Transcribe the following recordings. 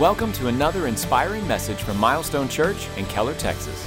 Welcome to another inspiring message from Milestone Church in Keller, Texas.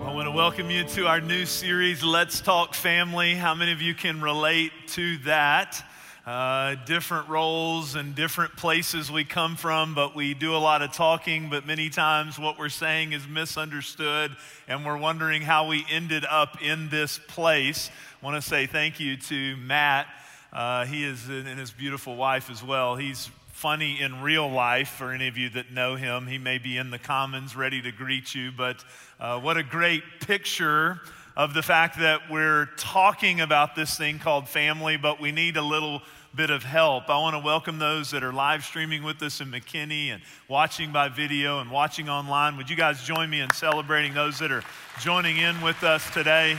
Well, I want to welcome you to our new series, Let's Talk Family. How many of you can relate to that? Uh, different roles and different places we come from, but we do a lot of talking, but many times what we're saying is misunderstood, and we're wondering how we ended up in this place. I want to say thank you to Matt uh, he is, and his beautiful wife as well. He's funny in real life for any of you that know him. He may be in the commons ready to greet you, but uh, what a great picture of the fact that we're talking about this thing called family, but we need a little bit of help. I want to welcome those that are live streaming with us in McKinney and watching by video and watching online. Would you guys join me in celebrating those that are joining in with us today?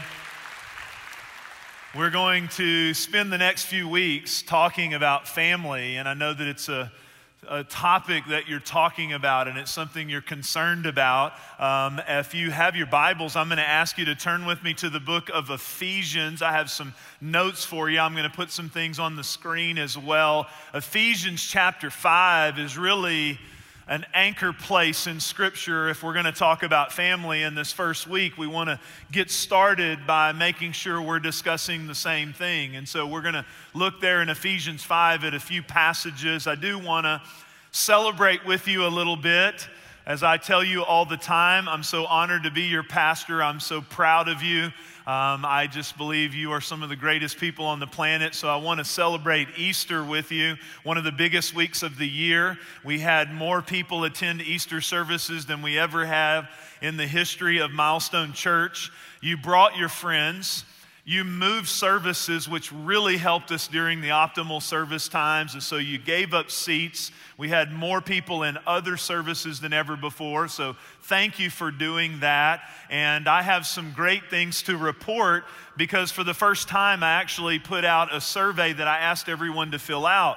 We're going to spend the next few weeks talking about family, and I know that it's a, a topic that you're talking about and it's something you're concerned about. Um, if you have your Bibles, I'm going to ask you to turn with me to the book of Ephesians. I have some notes for you. I'm going to put some things on the screen as well. Ephesians chapter 5 is really an anchor place in Scripture if we're going to talk about family in this first week. We want to get started by making sure we're discussing the same thing. And so we're going to look there in Ephesians 5 at a few passages. I do want to celebrate with you a little bit. As I tell you all the time, I'm so honored to be your pastor. I'm so proud of you. Um, I just believe you are some of the greatest people on the planet. So I want to celebrate Easter with you, one of the biggest weeks of the year. We had more people attend Easter services than we ever have in the history of Milestone Church. You brought your friends. You moved services, which really helped us during the optimal service times. And so you gave up seats. We had more people in other services than ever before. So thank you for doing that. And I have some great things to report because for the first time, I actually put out a survey that I asked everyone to fill out.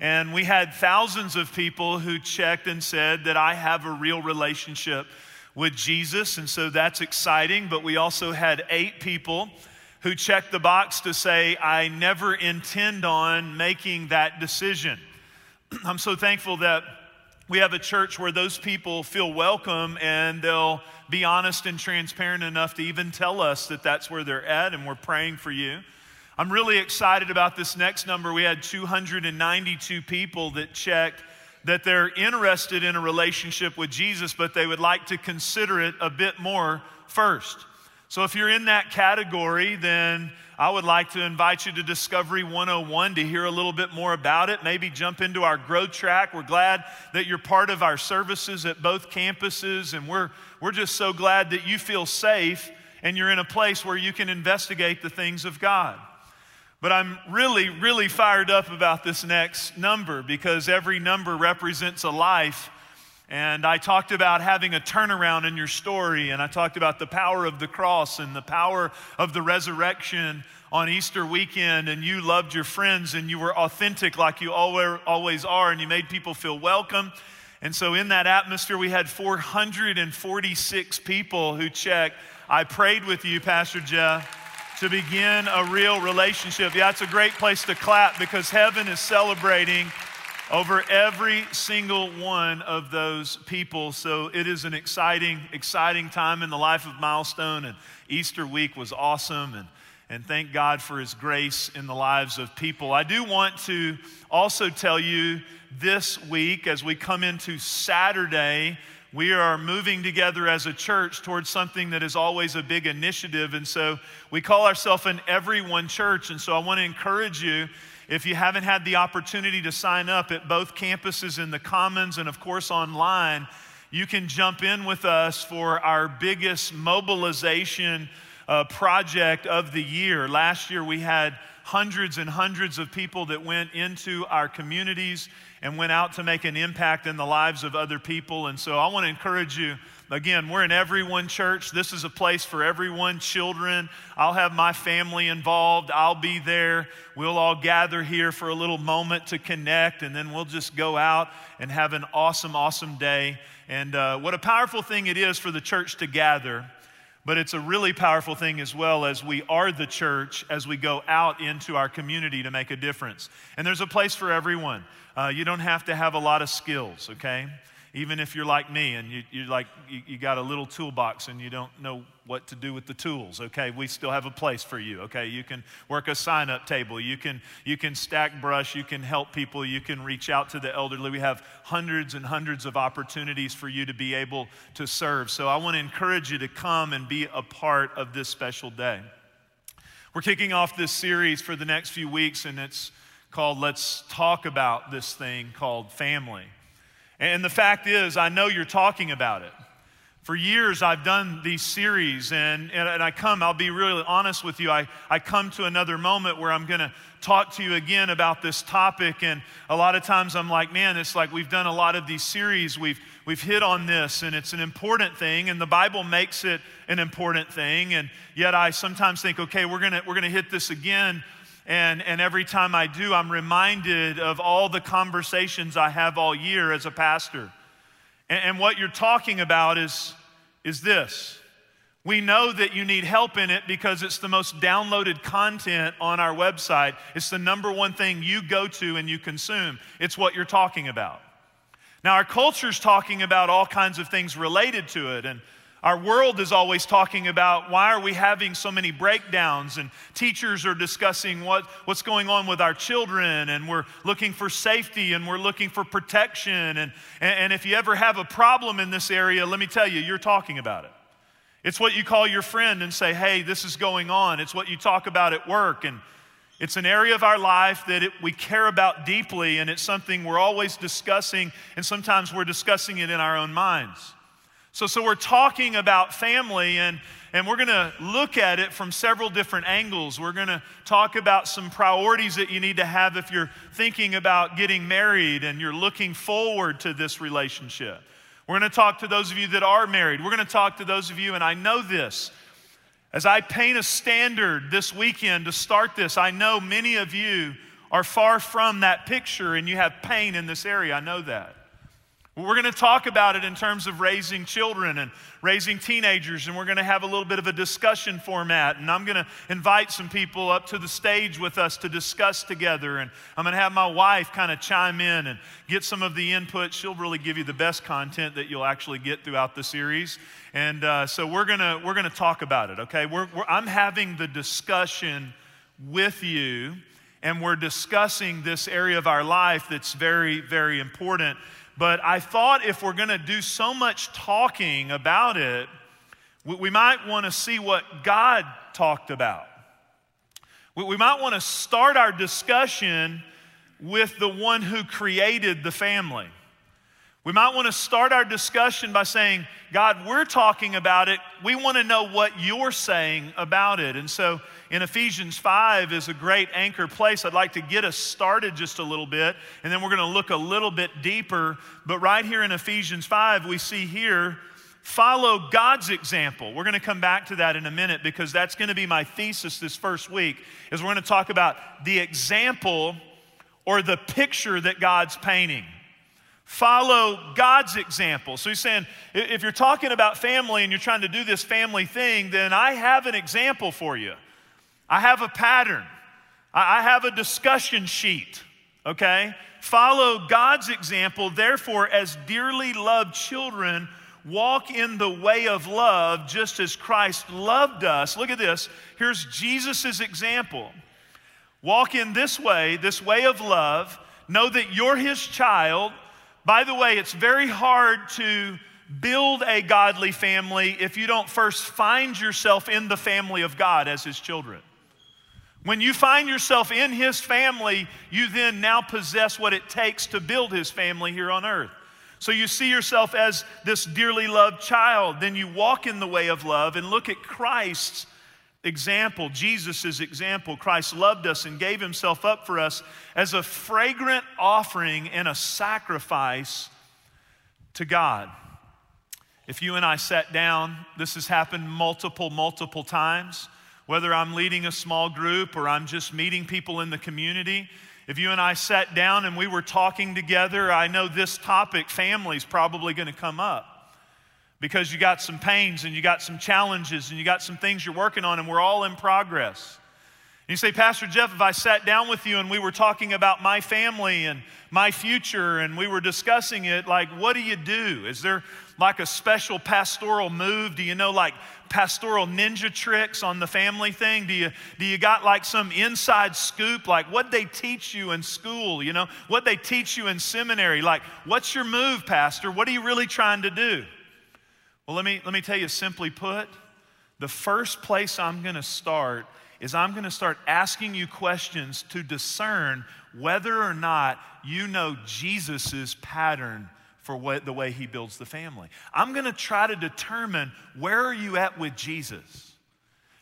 And we had thousands of people who checked and said that I have a real relationship with Jesus. And so that's exciting. But we also had eight people who checked the box to say, I never intend on making that decision. I'm so thankful that we have a church where those people feel welcome and they'll be honest and transparent enough to even tell us that that's where they're at, and we're praying for you. I'm really excited about this next number. We had 292 people that checked that they're interested in a relationship with Jesus, but they would like to consider it a bit more first. So if you're in that category, then I would like to invite you to Discovery 101 to hear a little bit more about it. Maybe jump into our growth track. We're glad that you're part of our services at both campuses, and we're, we're just so glad that you feel safe and you're in a place where you can investigate the things of God. But I'm really, really fired up about this next number because every number represents a life and I talked about having a turnaround in your story, and I talked about the power of the cross and the power of the resurrection on Easter weekend. And you loved your friends, and you were authentic like you always are, and you made people feel welcome. And so, in that atmosphere, we had 446 people who checked. I prayed with you, Pastor Jeff, to begin a real relationship. Yeah, it's a great place to clap because heaven is celebrating over every single one of those people. So it is an exciting, exciting time in the life of Milestone, and Easter week was awesome. And, and thank God for His grace in the lives of people. I do want to also tell you this week, as we come into Saturday, we are moving together as a church towards something that is always a big initiative. And so we call ourselves an everyone church. And so I want to encourage you if you haven't had the opportunity to sign up at both campuses in the Commons and, of course, online, you can jump in with us for our biggest mobilization uh, project of the year. Last year, we had hundreds and hundreds of people that went into our communities and went out to make an impact in the lives of other people. And so I want to encourage you Again, we're in everyone church. This is a place for everyone, children. I'll have my family involved. I'll be there. We'll all gather here for a little moment to connect, and then we'll just go out and have an awesome, awesome day. And uh, what a powerful thing it is for the church to gather. but it's a really powerful thing as well as we are the church as we go out into our community to make a difference. And there's a place for everyone. Uh, you don't have to have a lot of skills, okay? Even if you're like me and you, you like you, you got a little toolbox and you don't know what to do with the tools, okay? We still have a place for you, okay? You can work a sign up table, you can, you can stack brush, you can help people, you can reach out to the elderly. We have hundreds and hundreds of opportunities for you to be able to serve. So I want to encourage you to come and be a part of this special day. We're kicking off this series for the next few weeks, and it's called Let's Talk About This Thing Called Family. And the fact is, I know you're talking about it. For years, I've done these series, and, and, I come, I'll be really honest with you. I, I come to another moment where I'm going to talk to you again about this topic. And a lot of times I'm like, man, it's like we've done a lot of these series, we've, we've hit on this, and it's an important thing, and the Bible makes it an important thing. And yet I sometimes think, okay, we're going to we're going to hit this again. And, and every time I do, I'm reminded of all the conversations I have all year as a pastor. And, and what you're talking about is is this. We know that you need help in it because it's the most downloaded content on our website. It's the number one thing you go to and you consume. It's what you're talking about. Now, our culture's talking about all kinds of things related to it, and our world is always talking about why are we having so many breakdowns, and teachers are discussing what, what's going on with our children, and we're looking for safety and we're looking for protection. And, and if you ever have a problem in this area, let me tell you, you're talking about it. It's what you call your friend and say, hey, this is going on. It's what you talk about at work. And it's an area of our life that it, we care about deeply, and it's something we're always discussing, and sometimes we're discussing it in our own minds. So, so we're talking about family, and, and we're going to look at it from several different angles. We're going to talk about some priorities that you need to have if you're thinking about getting married and you're looking forward to this relationship. We're going to talk to those of you that are married. We're going to talk to those of you, and I know this. As I paint a standard this weekend to start this, I know many of you are far from that picture and you have pain in this area. I know that. We're going to talk about it in terms of raising children and raising teenagers, and we're going to have a little bit of a discussion format. And I'm going to invite some people up to the stage with us to discuss together. And I'm going to have my wife kind of chime in and get some of the input. She'll really give you the best content that you'll actually get throughout the series. And uh, so we're going to we're going to talk about it. Okay, we're, we're, I'm having the discussion with you, and we're discussing this area of our life that's very very important. But I thought if we're going to do so much talking about it, we might want to see what God talked about. We might want to start our discussion with the one who created the family. We might want to start our discussion by saying, God, we're talking about it. We want to know what you're saying about it. And so in Ephesians 5 is a great anchor place. I'd like to get us started just a little bit, and then we're going to look a little bit deeper. But right here in Ephesians 5, we see here, follow God's example. We're going to come back to that in a minute because that's going to be my thesis this first week, is we're going to talk about the example or the picture that God's painting follow God's example. So he's saying, if you're talking about family and you're trying to do this family thing, then I have an example for you. I have a pattern, I have a discussion sheet, okay? Follow God's example, therefore, as dearly loved children, walk in the way of love just as Christ loved us. Look at this. Here's Jesus' example. Walk in this way, this way of love. Know that you're his child by the way, it's very hard to build a godly family if you don't first find yourself in the family of God as His children. When you find yourself in His family, you then now possess what it takes to build His family here on earth. So you see yourself as this dearly loved child, then you walk in the way of love and look at Christ's example, Jesus' example, Christ loved us and gave himself up for us as a fragrant offering and a sacrifice to God. If you and I sat down, this has happened multiple, multiple times, whether I'm leading a small group or I'm just meeting people in the community. If you and I sat down and we were talking together, I know this topic, family, is probably going to come up. Because you got some pains and you got some challenges and you got some things you're working on, and we're all in progress. And you say, Pastor Jeff, if I sat down with you and we were talking about my family and my future and we were discussing it, like, what do you do? Is there like a special pastoral move? Do you know like pastoral ninja tricks on the family thing? Do you, do you got like some inside scoop? Like what they teach you in school, you know, what they teach you in seminary? Like, what's your move, Pastor? What are you really trying to do? Well, let me, let me tell you simply put, the first place I'm going to start is I'm going to start asking you questions to discern whether or not you know Jesus' pattern for what, the way he builds the family. I'm going to try to determine where are you at with Jesus?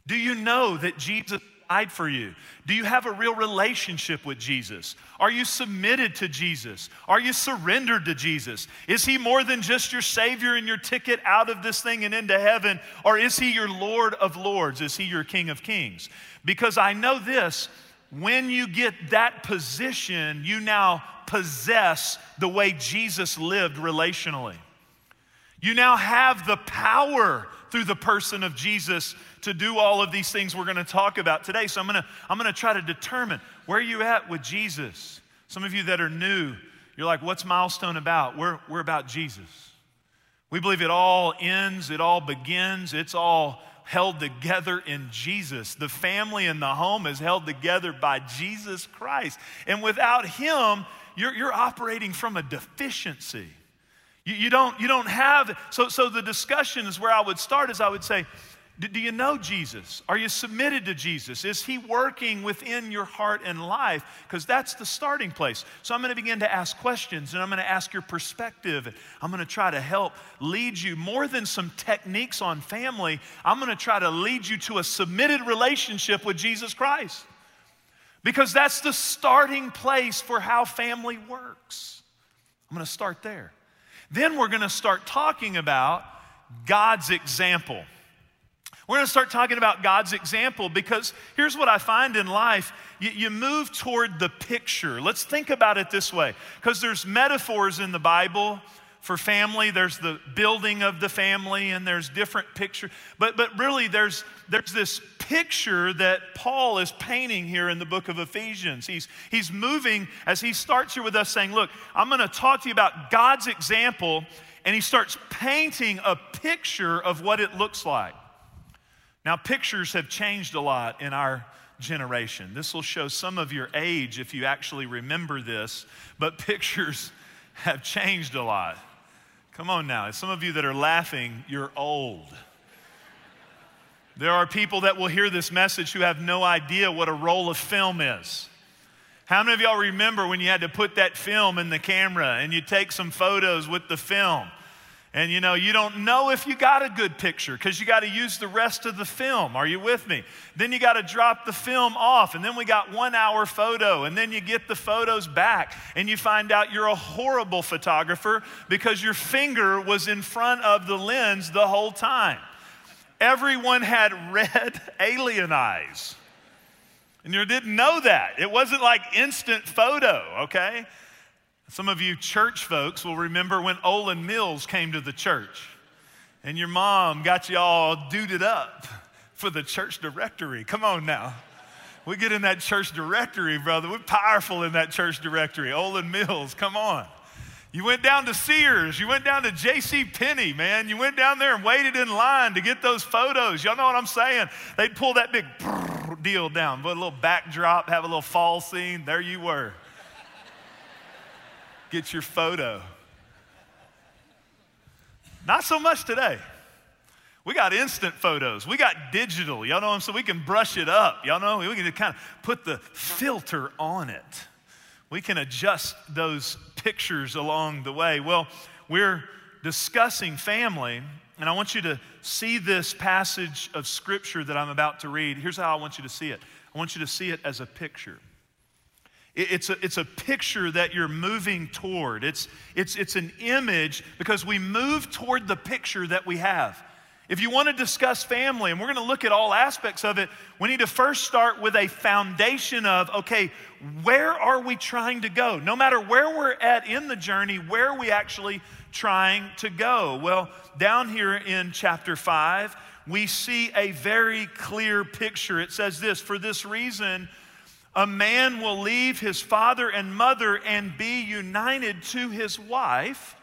Do you know that Jesus died for you? Do you have a real relationship with Jesus? Are you submitted to Jesus? Are you surrendered to Jesus? Is he more than just your Savior and your ticket out of this thing and into heaven? Or is he your Lord of Lords? Is he your King of Kings? Because I know this when you get that position, you now possess the way Jesus lived relationally. You now have the power through the person of Jesus to do all of these things we're going to talk about today. So I'm going to I'm going to try to determine where you at with Jesus. Some of you that are new, you're like, what's milestone about? We're, we're about Jesus. We believe it all ends, it all begins, it's all held together in Jesus. The family and the home is held together by Jesus Christ. And without Him, you're, you're operating from a deficiency. You, you, don't, you don't have, so, so the discussion is where I would start is I would say, do, you know Jesus? Are you submitted to Jesus? Is He working within your heart and life? Because that's the starting place. So I'm going to begin to ask questions and I'm going to ask your perspective. I'm going to try to help lead you more than some techniques on family. I'm going to try to lead you to a submitted relationship with Jesus Christ because that's the starting place for how family works. I'm going to start there. Then we're going to start talking about God's example. We're going to start talking about God's example because here's what I find in life. You, you, move toward the picture. Let's think about it this way. Because there's metaphors in the Bible for family. There's the building of the family and there's different pictures but, but really there's, there's this picture that paul is painting here in the book of ephesians. He's, he's moving as he starts here with us saying look i'm going to talk to you about god's example and he starts painting a picture of what it looks like now pictures have changed a lot in our generation this will show some of your age if you actually remember this but pictures have changed a lot Come on now. Some of you that are laughing, you're old. There are people that will hear this message who have no idea what a roll of film is. How many of y'all remember when you had to put that film in the camera and you take some photos with the film? And you know, you don't know if you got a good picture because you got to use the rest of the film. Are you with me? Then you got to drop the film off, and then we got one hour photo, and then you get the photos back, and you find out you're a horrible photographer because your finger was in front of the lens the whole time. Everyone had red alien eyes. And you didn't know that. It wasn't like instant photo, okay? Some of you church folks will remember when Olan Mills came to the church and your mom got you all duded up for the church directory. Come on now. We get in that church directory, brother. We're powerful in that church directory. Olan Mills, come on. You went down to Sears. You went down to J.C. Penney, man. You went down there and waited in line to get those photos. Y'all know what I'm saying? They'd pull that big deal down, put a little backdrop, have a little fall scene. There you were get your photo. Not so much today. We got instant photos. We got digital. Y'all know what saying? We can brush it up. Y'all know? We can kind of put the filter on it. We can adjust those pictures along the way. Well, we're discussing family, and I want you to see this passage of scripture that I'm about to read. Here's how I want you to see it I want you to see it as a picture. It's a, it's a picture that you're moving toward. It's, it's, it's an image because we move toward the picture that we have. If you want to discuss family, and we're going to look at all aspects of it, we need to first start with a foundation of okay, where are we trying to go? No matter where we're at in the journey, where are we actually trying to go? Well, down here in chapter 5, we see a very clear picture. It says this For this reason, a man will leave his father and mother and be united to his wife,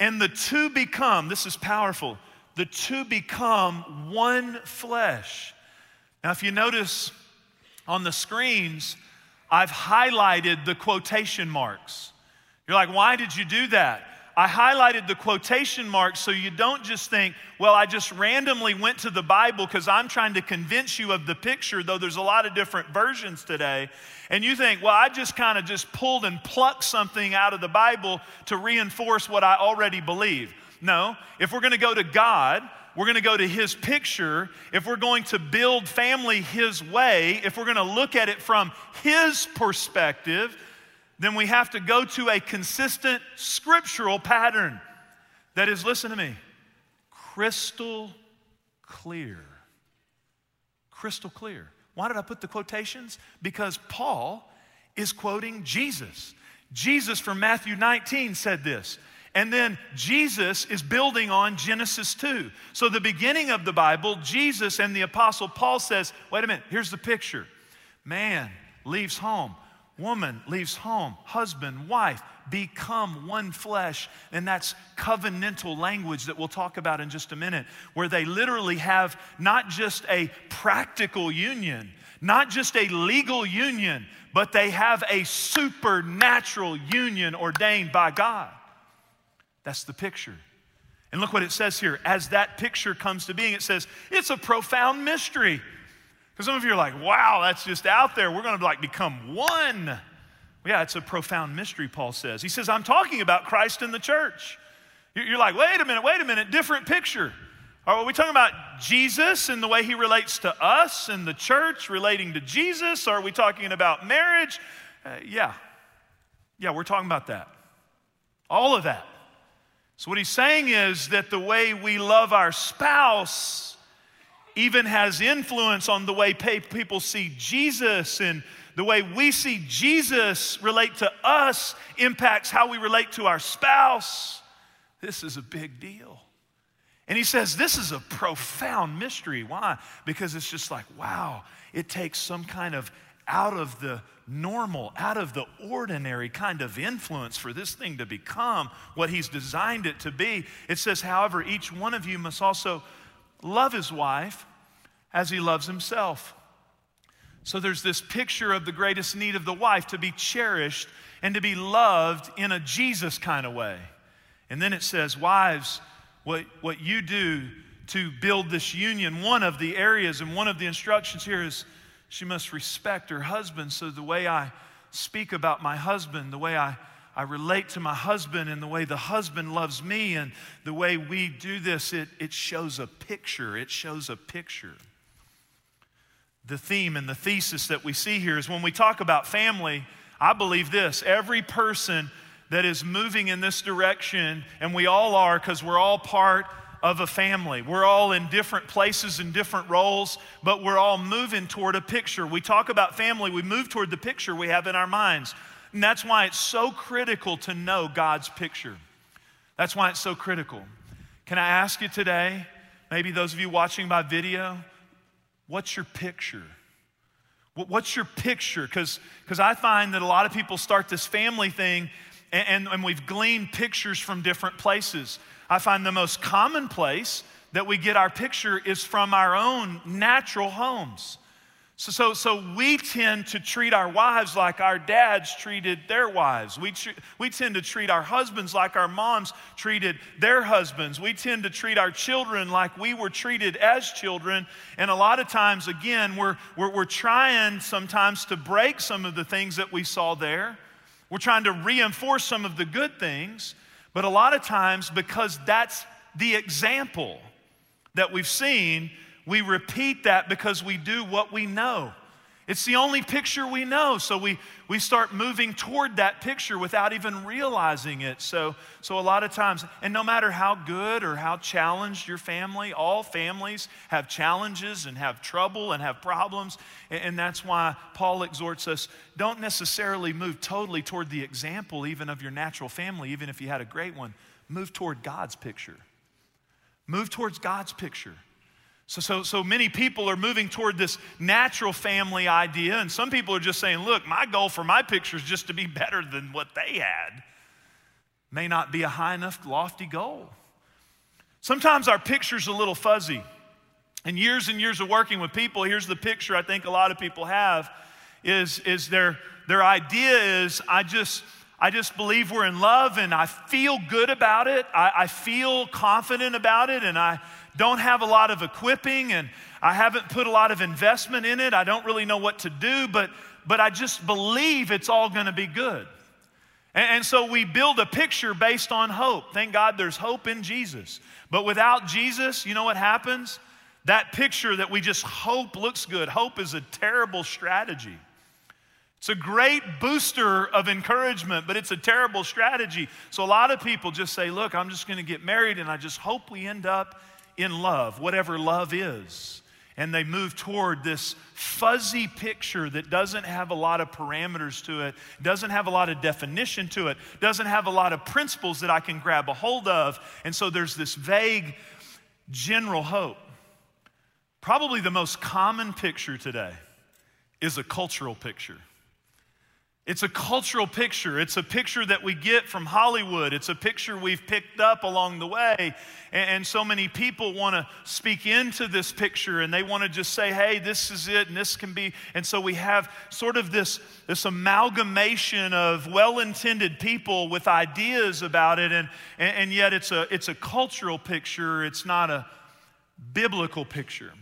and the two become, this is powerful the two become one flesh. Now, if you notice on the screens, I've highlighted the quotation marks. You're like, why did you do that? I highlighted the quotation marks so you don't just think, well, I just randomly went to the Bible because I'm trying to convince you of the picture, though there's a lot of different versions today. And you think, well, I just kind of just pulled and plucked something out of the Bible to reinforce what I already believe. No, if we're going to go to God, we're going to go to His picture. If we're going to build family His way, if we're going to look at it from His perspective, then we have to go to a consistent scriptural pattern that is, listen to me, crystal clear. Crystal clear. Why did I put the quotations? Because Paul is quoting Jesus. Jesus from Matthew 19 said this and then Jesus is building on Genesis 2. So, the beginning of the Bible, Jesus and the Apostle Paul says, wait a minute, here's the picture. Man leaves home, woman leaves home, husband, wife become one flesh. And that's covenantal language that we'll talk about in just a minute, where they literally have not just a practical union, not just a legal union, but they have a supernatural union ordained by God. That's the picture. And look what it says here. As that picture comes to being, it says, it's a profound mystery. Because some of you are like, wow, that's just out there. We're going to like become one. Yeah, it's a profound mystery, Paul says. He says, I'm talking about Christ and the church. You're like, wait a minute, wait a minute, different picture. Are we talking about Jesus and the way he relates to us and the church relating to Jesus? Are we talking about marriage? Uh, yeah. Yeah, we're talking about that. All of that. So, what he's saying is that the way we love our spouse even has influence on the way people see Jesus, and the way we see Jesus relate to us impacts how we relate to our spouse. This is a big deal. And he says this is a profound mystery. Why? Because it's just like, wow, it takes some kind of out of the normal, out of the ordinary kind of influence for this thing to become what He's designed it to be. It says, however, each one of you must also love his wife as he loves himself. So there's this picture of the greatest need of the wife to be cherished and to be loved in a Jesus kind of way. And then it says, Wives, what, what you do to build this union, one of the areas and one of the instructions here is she must respect her husband. So the way I speak about my husband, the way I, I relate to my husband, and the way the husband loves me, and the way we do this, it, it shows a picture. It shows a picture. The theme and the thesis that we see here is when we talk about family, I believe this every person that is moving in this direction, and we all are because we're all part of a family. We're all in different places and different roles, but we're all moving toward a picture. We talk about family, we move toward the picture we have in our minds. And that's why it's so critical to know God's picture. That's why it's so critical. Can I ask you today, maybe those of you watching by video, what's your picture? What's your picture? Because I find that a lot of people start this family thing and, and, and we've gleaned pictures from different places. I find the most common place that we get our picture is from our own natural homes. So, so, so we tend to treat our wives like our dads treated their wives. We, we tend to treat our husbands like our moms treated their husbands. We tend to treat our children like we were treated as children. And a lot of times, again, we're, we're, we're trying sometimes to break some of the things that we saw there. We're trying to reinforce some of the good things. But a lot of times, because that's the example that we've seen, we repeat that because we do what we know. It's the only picture we know. So we, we start moving toward that picture without even realizing it. So, so a lot of times, and no matter how good or how challenged your family, all families have challenges and have trouble and have problems. And, and that's why Paul exhorts us don't necessarily move totally toward the example, even of your natural family, even if you had a great one. Move toward God's picture. Move towards God's picture. So, so, so many people are moving toward this natural family idea, and some people are just saying, look, my goal for my picture is just to be better than what they had. May not be a high enough, lofty goal. Sometimes our picture's a little fuzzy. And years and years of working with people, here's the picture I think a lot of people have is, is their, their idea is I just, I just believe we're in love and I feel good about it. I, I feel confident about it and I don't have a lot of equipping and I haven't put a lot of investment in it. I don't really know what to do, but, but I just believe it's all going to be good. And, and so we build a picture based on hope. Thank God there's hope in Jesus. But without Jesus, you know what happens? That picture that we just hope looks good. Hope is a terrible strategy. It's a great booster of encouragement, but it's a terrible strategy. So a lot of people just say, Look, I'm just going to get married and I just hope we end up in love, whatever love is. And they move toward this fuzzy picture that doesn't have a lot of parameters to it, doesn't have a lot of definition to it, doesn't have a lot of principles that I can grab a hold of. And so there's this vague general hope. Probably the most common picture today is a cultural picture. It's a cultural picture. It's a picture that we get from Hollywood. It's a picture we've picked up along the way. And, so many people want to speak into this picture and they want to just say, hey, this is it and this can be. And so we have sort of this, this amalgamation of well intended people with ideas about it. And, and yet it's a, it's a cultural picture, it's not a biblical picture.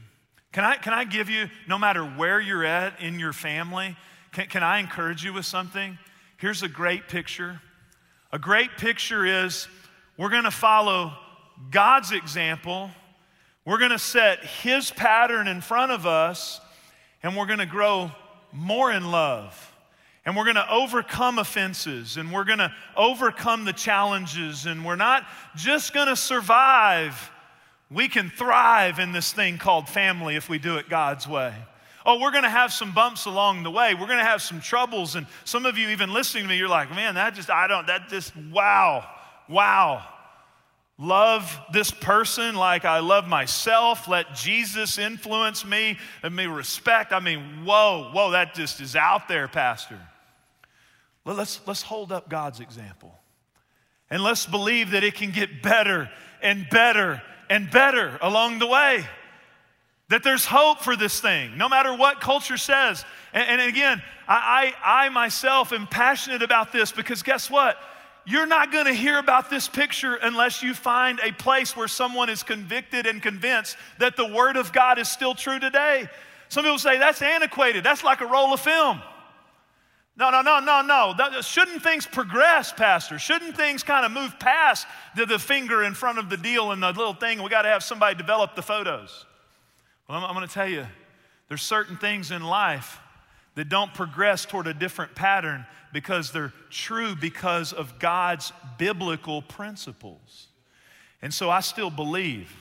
Can I, can I give you, no matter where you're at in your family, can, can I encourage you with something? Here's a great picture. A great picture is we're going to follow God's example, we're going to set His pattern in front of us, and we're going to grow more in love. And we're going to overcome offenses and we're going to overcome the challenges. And we're not just going to survive, we can thrive in this thing called family if we do it God's way. Oh, we're going to have some bumps along the way. We're going to have some troubles. And some of you, even listening to me, you're like, man, that just, I don't, that just, wow, wow. Love this person like I love myself. Let Jesus influence me. Let me respect. I mean, whoa, whoa, that just is out there, Pastor. Let's, let's hold up God's example. And let's believe that it can get better and better and better along the way that there's hope for this thing, no matter what culture says. And, and again, I, I, I myself am passionate about this because guess what? You're not going to hear about this picture unless you find a place where someone is convicted and convinced that the Word of God is still true today. Some people say that's antiquated, that's like a roll of film. No, no, no, no, no. That, shouldn't things progress, Pastor? Shouldn't things kind of move past the, the finger in front of the deal and the little thing? We got to have somebody develop the photos. Well, I'm, I'm going to tell you, there's certain things in life that don't progress toward a different pattern because they're true because of God's biblical principles. And so I still believe,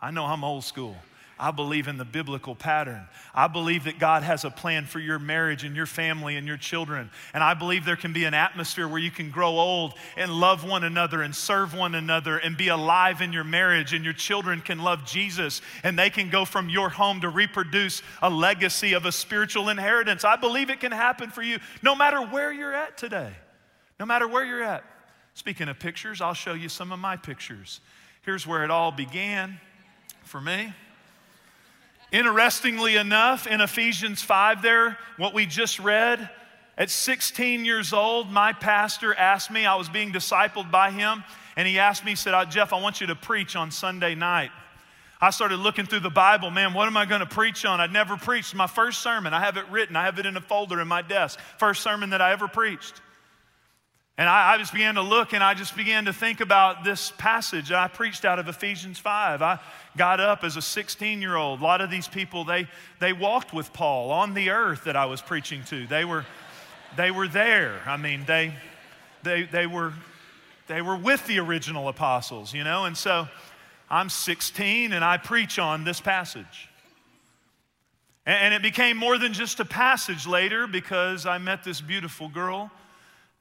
I know I'm old school. I believe in the biblical pattern. I believe that God has a plan for your marriage and your family and your children. And I believe there can be an atmosphere where you can grow old and love one another and serve one another and be alive in your marriage. And your children can love Jesus and they can go from your home to reproduce a legacy of a spiritual inheritance. I believe it can happen for you no matter where you're at today. No matter where you're at. Speaking of pictures, I'll show you some of my pictures. Here's where it all began for me. Interestingly enough, in Ephesians 5, there, what we just read, at 16 years old, my pastor asked me, I was being discipled by him, and he asked me, he said, uh, Jeff, I want you to preach on Sunday night. I started looking through the Bible. Man, what am I going to preach on? I'd never preached. My first sermon, I have it written, I have it in a folder in my desk. First sermon that I ever preached. And I, I, just began to look and I just began to think about this passage. I preached out of Ephesians 5. I got up as a 16 year old. A lot of these people, they, they walked with Paul on the earth that I was preaching to. They were, they were there. I mean, they, they, they, were, they were with the original apostles, you know? And so I'm 16 and I preach on this passage. And, and it became more than just a passage later because I met this beautiful girl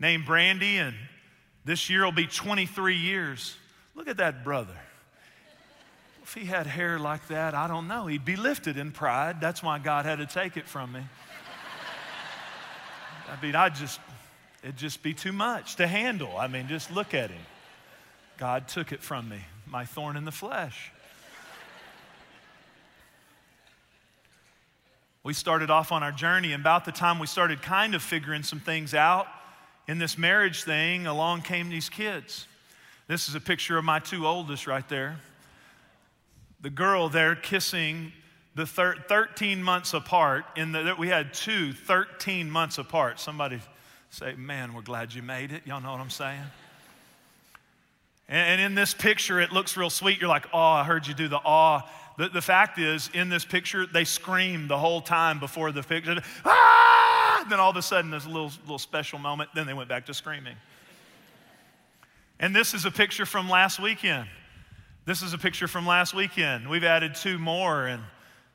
named Brandy, and this year will be 23 years. Look at that brother. If he had hair like that, I don't know. He'd be lifted in pride. That's why God had to take it from me. I mean, I just, it'd just be too much to handle. I mean, just look at him. God took it from me, my thorn in the flesh. We started off on our journey, and about the time we started kind of figuring some things out, in this marriage thing, along came these kids. This is a picture of my two oldest right there. The girl there kissing the thir- 13 months apart. In the, we had two 13 months apart. Somebody say, Man, we're glad you made it. Y'all know what I'm saying? And, in this picture, it looks real sweet. You're like, Oh, I heard you do the awe. The, the fact is, in this picture, they screamed the whole time before the picture. Ah! Then all of a sudden, there's a little, little special moment. Then they went back to screaming. And this is a picture from last weekend. This is a picture from last weekend. We've added two more, and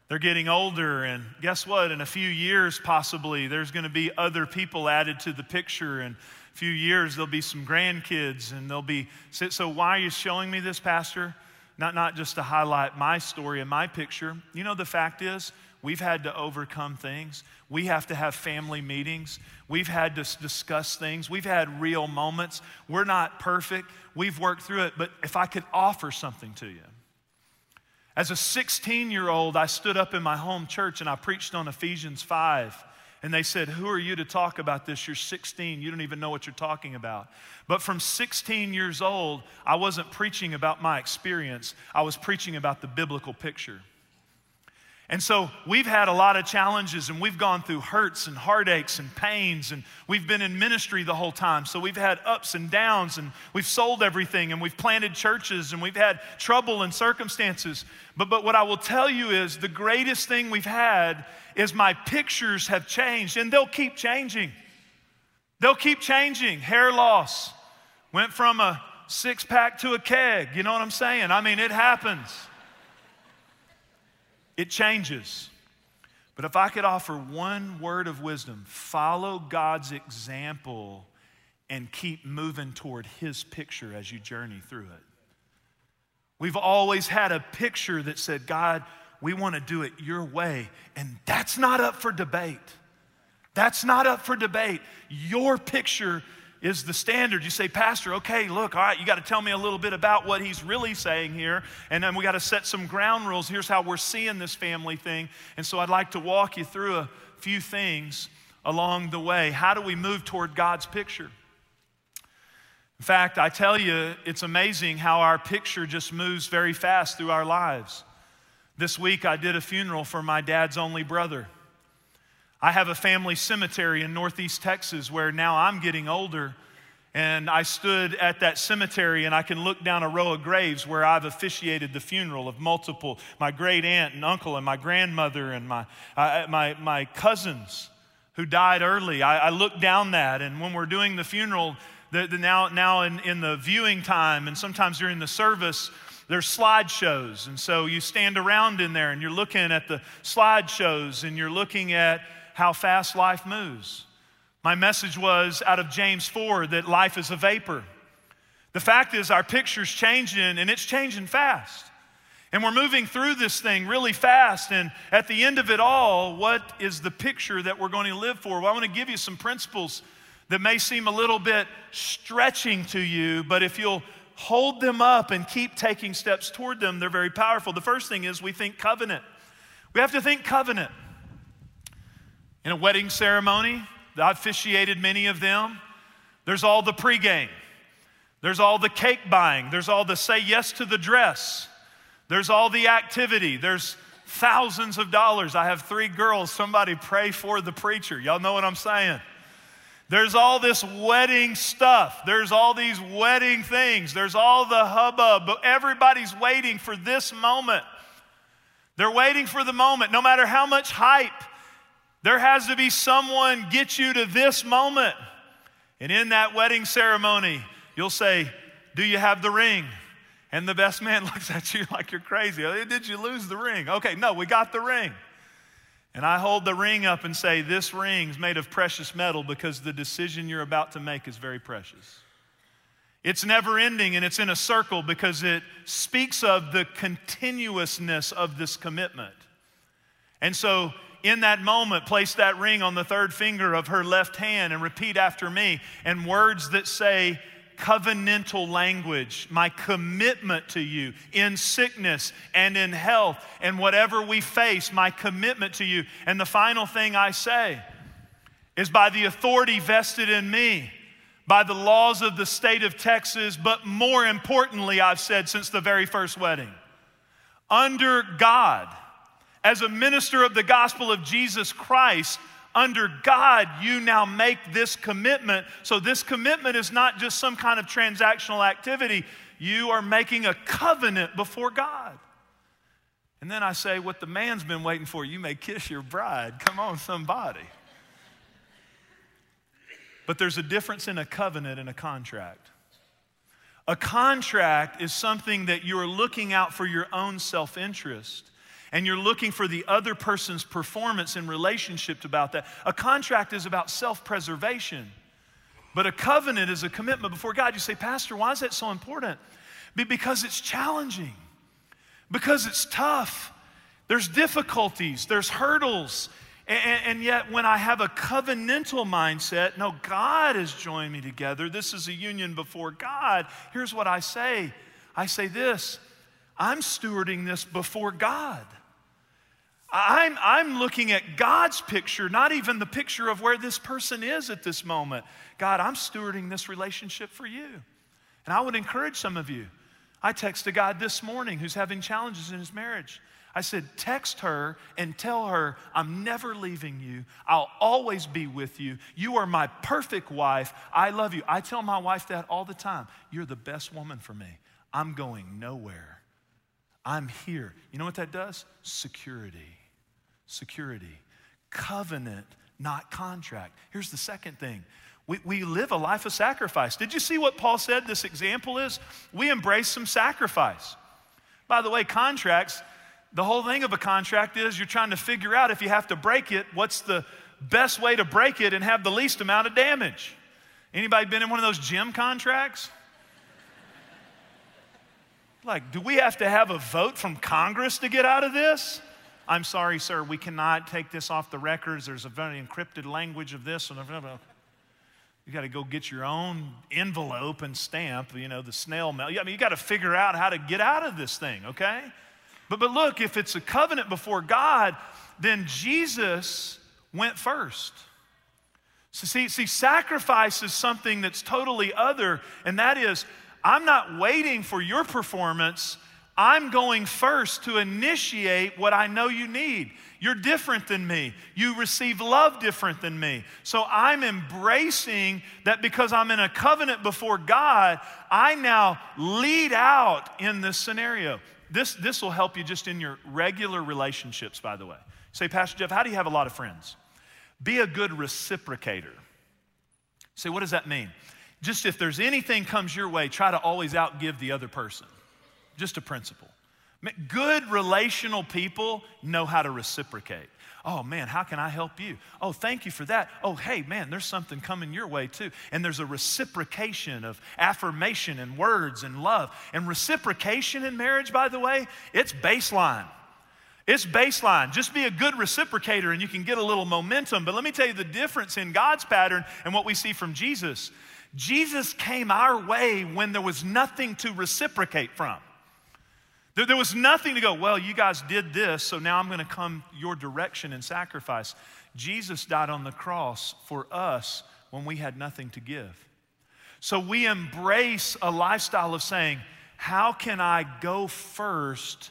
they're getting older. And guess what? In a few years, possibly, there's going to be other people added to the picture. And a few years, there'll be some grandkids, and they'll be. So, why are you showing me this, Pastor? Not, not just to highlight my story and my picture. You know, the fact is, We've had to overcome things. We have to have family meetings. We've had to discuss things. We've had real moments. We're not perfect. We've worked through it. But if I could offer something to you, as a 16 year old, I stood up in my home church and I preached on Ephesians 5. And they said, Who are you to talk about this? You're 16. You don't even know what you're talking about. But from 16 years old, I wasn't preaching about my experience, I was preaching about the biblical picture. And so we've had a lot of challenges and we've gone through hurts and heartaches and pains and we've been in ministry the whole time. So we've had ups and downs and we've sold everything and we've planted churches and we've had trouble and circumstances. But, but what I will tell you is the greatest thing we've had is my pictures have changed and they'll keep changing. They'll keep changing. Hair loss went from a six pack to a keg. You know what I'm saying? I mean, it happens. It changes. But if I could offer one word of wisdom, follow God's example and keep moving toward His picture as you journey through it. We've always had a picture that said, God, we want to do it your way. And that's not up for debate. That's not up for debate. Your picture is the standard. You say, Pastor, okay, look, all right, you got to tell me a little bit about what he's really saying here. And then we got to set some ground rules. Here's how we're seeing this family thing. And so I'd like to walk you through a few things along the way. How do we move toward God's picture? In fact, I tell you, it's amazing how our picture just moves very fast through our lives. This week, I did a funeral for my dad's only brother. I have a family cemetery in Northeast Texas where now I'm getting older. And I stood at that cemetery and I can look down a row of graves where I've officiated the funeral of multiple, my great aunt and uncle and my grandmother and my, uh, my, my cousins who died early. I, I look down that and when we're doing the funeral, the, the now, now in, in the viewing time and sometimes during the service, there's slideshows. And so you stand around in there and you're looking at the slideshows and you're looking at how fast life moves. My message was out of James 4 that life is a vapor. The fact is, our picture's changing and it's changing fast. And we're moving through this thing really fast. And at the end of it all, what is the picture that we're going to live for? Well, I want to give you some principles that may seem a little bit stretching to you, but if you'll hold them up and keep taking steps toward them, they're very powerful. The first thing is we think covenant. We have to think covenant. In a wedding ceremony, I officiated many of them. There's all the pregame, there's all the cake buying, there's all the say yes to the dress, there's all the activity, there's thousands of dollars. I have three girls. Somebody pray for the preacher. Y'all know what I'm saying? There's all this wedding stuff. There's all these wedding things. There's all the hubbub. But everybody's waiting for this moment. They're waiting for the moment. No matter how much hype, there has to be someone get you to this moment. And in that wedding ceremony, you'll say, Do you have the ring? And the best man looks at you like you're crazy. Did you lose the ring? Okay, no, we got the ring. And I hold the ring up and say, This ring's made of precious metal because the decision you're about to make is very precious. It's never ending and it's in a circle because it speaks of the continuousness of this commitment. And so, in that moment, place that ring on the third finger of her left hand and repeat after me. And words that say, covenantal language, my commitment to you in sickness and in health and whatever we face, my commitment to you. And the final thing I say is by the authority vested in me, by the laws of the state of Texas, but more importantly, I've said since the very first wedding, under God, as a minister of the gospel of Jesus Christ, under God, you now make this commitment. So, this commitment is not just some kind of transactional activity, you are making a covenant before God. And then I say, What the man's been waiting for, you may kiss your bride. Come on, somebody. But there's a difference in a covenant and a contract. A contract is something that you're looking out for your own self interest and you're looking for the other person's performance in relationship about that. A contract is about self preservation, but a covenant is a commitment before God. You say, Pastor, why is that so important? Because it's challenging, because it's tough. There's difficulties, there's hurdles. And, and, yet, when I have a covenantal mindset, no, God has joined me together. This is a union before God. Here's what I say I say this I'm stewarding this before God. I'm, I'm looking at God's picture, not even the picture of where this person is at this moment. God, I'm stewarding this relationship for you. And I would encourage some of you. I texted guy this morning who's having challenges in his marriage. I said, text her and tell her, I'm never leaving you. I'll always be with you. You are my perfect wife. I love you. I tell my wife that all the time. You're the best woman for me. I'm going nowhere. I'm here. You know what that does? Security security. Covenant, not contract. Here's the second thing we, we live a life of sacrifice. Did you see what Paul said this example is? We embrace some sacrifice. By the way, contracts, the whole thing of a contract is you're trying to figure out if you have to break it, what's the best way to break it and have the least amount of damage. Anybody been in one of those gym contracts? Like, do we have to have a vote from Congress to get out of this? I'm sorry, sir, we cannot take this off the records. There's a very encrypted language of this. And you got to go get your own envelope and stamp, you know, the snail mail. I mean, you got to figure out how to get out of this thing, okay? But, but look, if it's a covenant before God, then Jesus went first. So see, see, sacrifice is something that's totally other, and that is, I'm not waiting for your performance. I'm going first to initiate what I know you need. You're different than me. You receive love different than me. So I'm embracing that because I'm in a covenant before God, I now lead out in this scenario. This, this will help you just in your regular relationships, by the way. Say, Pastor Jeff, how do you have a lot of friends? Be a good reciprocator. Say, what does that mean? Just if there's anything comes your way, try to always outgive the other person. Just a principle. Good relational people know how to reciprocate. Oh man, how can I help you? Oh, thank you for that. Oh, hey man, there's something coming your way too. And there's a reciprocation of affirmation and words and love. And reciprocation in marriage, by the way, it's baseline. It's baseline. Just be a good reciprocator and you can get a little momentum. But let me tell you the difference in God's pattern and what we see from Jesus. Jesus came our way when there was nothing to reciprocate from. There, there was nothing to go, well, you guys did this, so now I'm going to come your direction and sacrifice. Jesus died on the cross for us when we had nothing to give. So we embrace a lifestyle of saying, how can I go first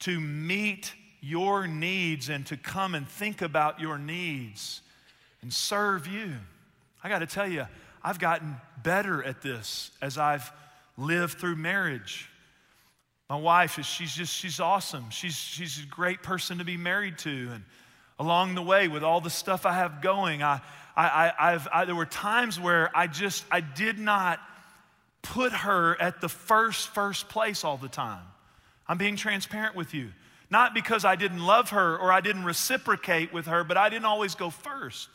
to meet your needs and to come and think about your needs and serve you? I got to tell you, I've gotten better at this as I've lived through marriage. My wife is she's just she's awesome. She's she's a great person to be married to and along the way with all the stuff I have going, I I, I have I, there were times where I just I did not put her at the first first place all the time. I'm being transparent with you. Not because I didn't love her or I didn't reciprocate with her, but I didn't always go first.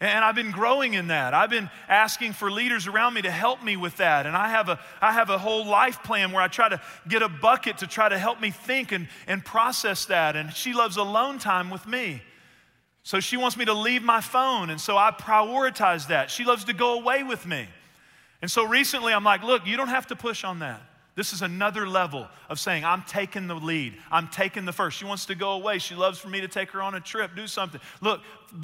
And I've been growing in that. I've been asking for leaders around me to help me with that. And I have a, I have a whole life plan where I try to get a bucket to try to help me think and, and process that. And she loves alone time with me. So she wants me to leave my phone. And so I prioritize that. She loves to go away with me. And so recently I'm like, look, you don't have to push on that. This is another level of saying, I'm taking the lead. I'm taking the first. She wants to go away. She loves for me to take her on a trip, do something. Look,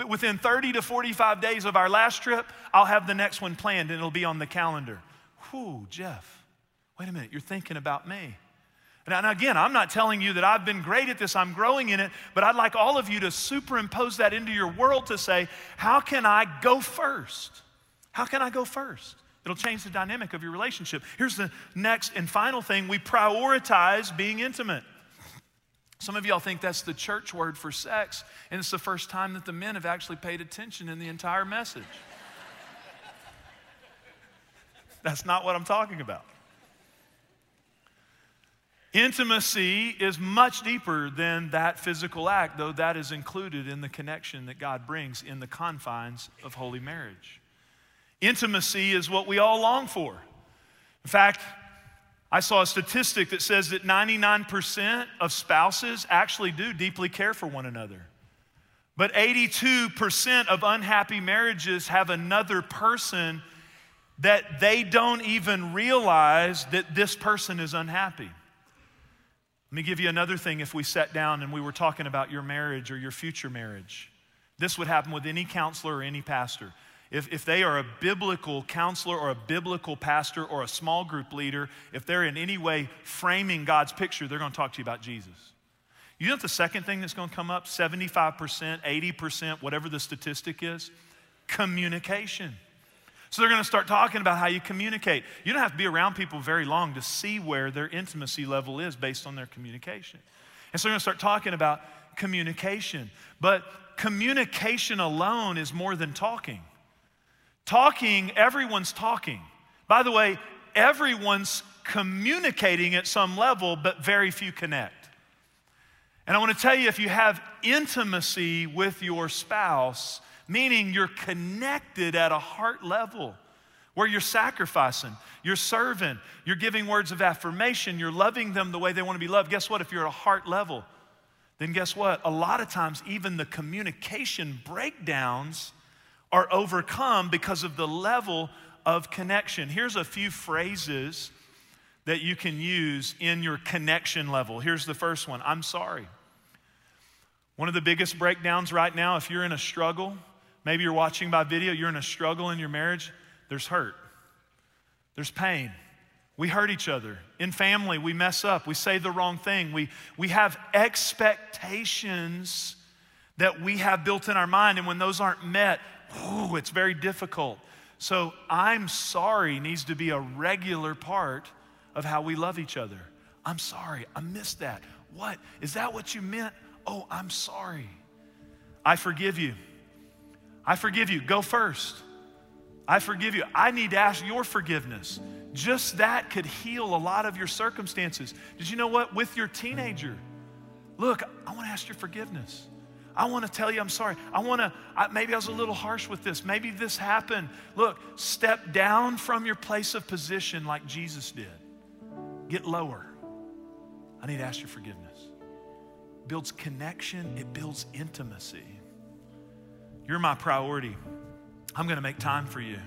within 30 to 45 days of our last trip, I'll have the next one planned and it'll be on the calendar. Whew, Jeff, wait a minute, you're thinking about me. And again, I'm not telling you that I've been great at this, I'm growing in it, but I'd like all of you to superimpose that into your world to say, how can I go first? How can I go first? It'll change the dynamic of your relationship. Here's the next and final thing we prioritize being intimate. Some of y'all think that's the church word for sex, and it's the first time that the men have actually paid attention in the entire message. that's not what I'm talking about. Intimacy is much deeper than that physical act, though that is included in the connection that God brings in the confines of holy marriage. Intimacy is what we all long for. In fact, I saw a statistic that says that 99% of spouses actually do deeply care for one another. But 82% of unhappy marriages have another person that they don't even realize that this person is unhappy. Let me give you another thing if we sat down and we were talking about your marriage or your future marriage. This would happen with any counselor or any pastor. If, if they are a biblical counselor or a biblical pastor or a small group leader, if they're in any way framing God's picture, they're going to talk to you about Jesus. You know what the second thing that's going to come up 75%, 80%, whatever the statistic is? Communication. So they're going to start talking about how you communicate. You don't have to be around people very long to see where their intimacy level is based on their communication. And so they're going to start talking about communication. But communication alone is more than talking. Talking, everyone's talking. By the way, everyone's communicating at some level, but very few connect. And I want to tell you if you have intimacy with your spouse, meaning you're connected at a heart level where you're sacrificing, you're serving, you're giving words of affirmation, you're loving them the way they want to be loved. Guess what? If you're at a heart level, then guess what? A lot of times, even the communication breakdowns are overcome because of the level of connection. Here's a few phrases that you can use in your connection level. Here's the first one I'm sorry. One of the biggest breakdowns right now, if you're in a struggle, maybe you're watching by video, you're in a struggle in your marriage, there's hurt, there's pain. We hurt each other. In family, we mess up. We say the wrong thing. We, we have expectations that we have built in our mind, and when those aren't met, Ooh, it's very difficult. So, I'm sorry needs to be a regular part of how we love each other. I'm sorry, I missed that. What? Is that what you meant? Oh, I'm sorry. I forgive you. I forgive you. Go first. I forgive you. I need to ask your forgiveness. Just that could heal a lot of your circumstances. Did you know what? With your teenager, look, I want to ask your forgiveness. I want to tell you I'm sorry. I want to, I, maybe I was a little harsh with this. Maybe this happened. Look, step down from your place of position like Jesus did. Get lower. I need to ask your forgiveness. Builds connection, it builds intimacy. You're my priority. I'm going to make time for you.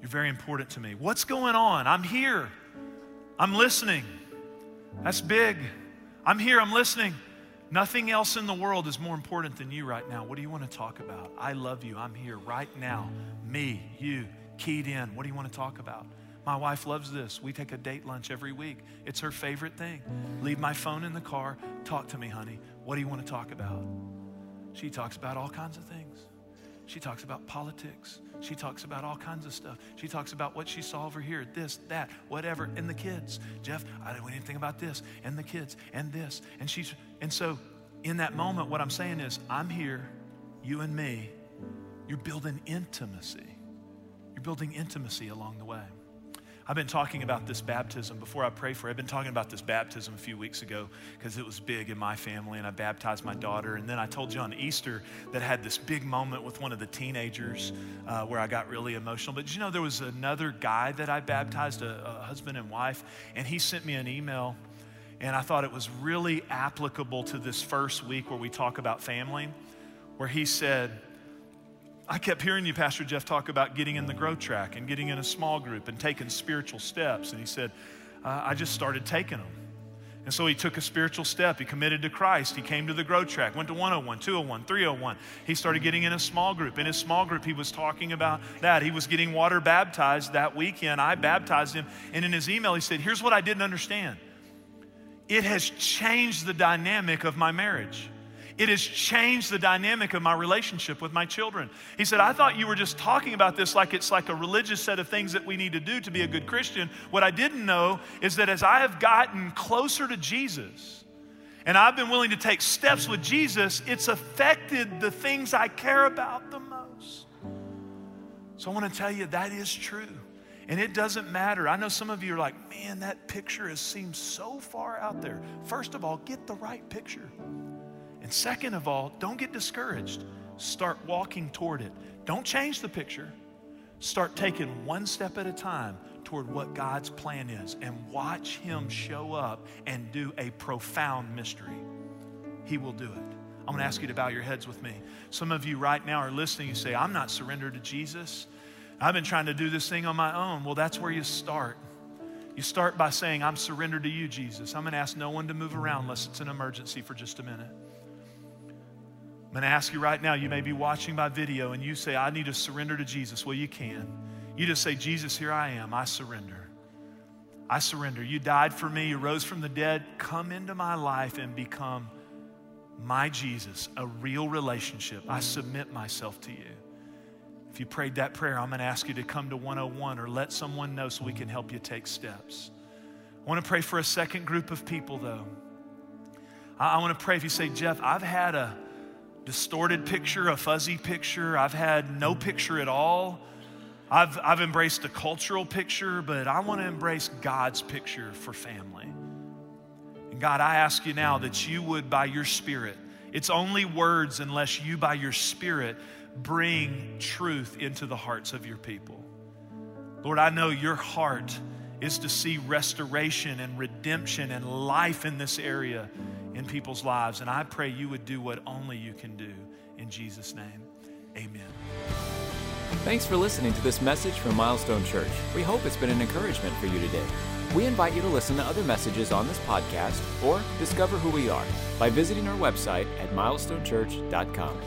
You're very important to me. What's going on? I'm here. I'm listening. That's big. I'm here. I'm listening. Nothing else in the world is more important than you right now. What do you want to talk about? I love you. I'm here right now. Me, you, keyed in. What do you want to talk about? My wife loves this. We take a date lunch every week. It's her favorite thing. Leave my phone in the car. Talk to me, honey. What do you want to talk about? She talks about all kinds of things. She talks about politics. She talks about all kinds of stuff. She talks about what she saw over here, this, that, whatever, and the kids. Jeff, I didn't know anything about this, and the kids, and this. And she's and so in that moment, what I'm saying is, I'm here, you and me, you're building intimacy. You're building intimacy along the way. I've been talking about this baptism before I pray for it. I've been talking about this baptism a few weeks ago because it was big in my family, and I baptized my daughter. And then I told you on Easter that I had this big moment with one of the teenagers uh, where I got really emotional. But you know, there was another guy that I baptized, a, a husband and wife, and he sent me an email, and I thought it was really applicable to this first week where we talk about family, where he said, I kept hearing you, Pastor Jeff, talk about getting in the growth track and getting in a small group and taking spiritual steps. And he said, uh, I just started taking them. And so he took a spiritual step. He committed to Christ. He came to the growth track, went to 101, 201, 301. He started getting in a small group. In his small group, he was talking about that. He was getting water baptized that weekend. I baptized him. And in his email, he said, Here's what I didn't understand it has changed the dynamic of my marriage. It has changed the dynamic of my relationship with my children. He said, I thought you were just talking about this like it's like a religious set of things that we need to do to be a good Christian. What I didn't know is that as I have gotten closer to Jesus, and I've been willing to take steps with Jesus, it's affected the things I care about the most. So I want to tell you that is true. And it doesn't matter. I know some of you are like, man, that picture has seemed so far out there. First of all, get the right picture. And second of all, don't get discouraged. Start walking toward it. Don't change the picture. Start taking one step at a time toward what God's plan is and watch Him show up and do a profound mystery. He will do it. I'm going to ask you to bow your heads with me. Some of you right now are listening. You say, I'm not surrendered to Jesus. I've been trying to do this thing on my own. Well, that's where you start. You start by saying, I'm surrendered to you, Jesus. I'm going to ask no one to move around unless it's an emergency for just a minute. I'm going to ask you right now, you may be watching my video and you say, I need to surrender to Jesus. Well, you can. You just say, Jesus, here I am. I surrender. I surrender. You died for me. You rose from the dead. Come into my life and become my Jesus, a real relationship. I submit myself to you. If you prayed that prayer, I'm going to ask you to come to 101 or let someone know so we can help you take steps. I want to pray for a second group of people, though. I, want to pray if you say, Jeff, I've had a distorted picture, a fuzzy picture. I've had no picture at all. I've, I've embraced a cultural picture, but I want to embrace God's picture for family. And God, I ask you now that you would, by your Spirit, it's only words unless you, by your Spirit, bring truth into the hearts of your people. Lord, I know your heart is to see restoration and redemption and life in this area in people's lives. And I pray you would do what only you can do. In Jesus' name, amen. Thanks for listening to this message from Milestone Church. We hope it's been an encouragement for you today. We invite you to listen to other messages on this podcast or discover who we are by visiting our website at milestonechurch.com.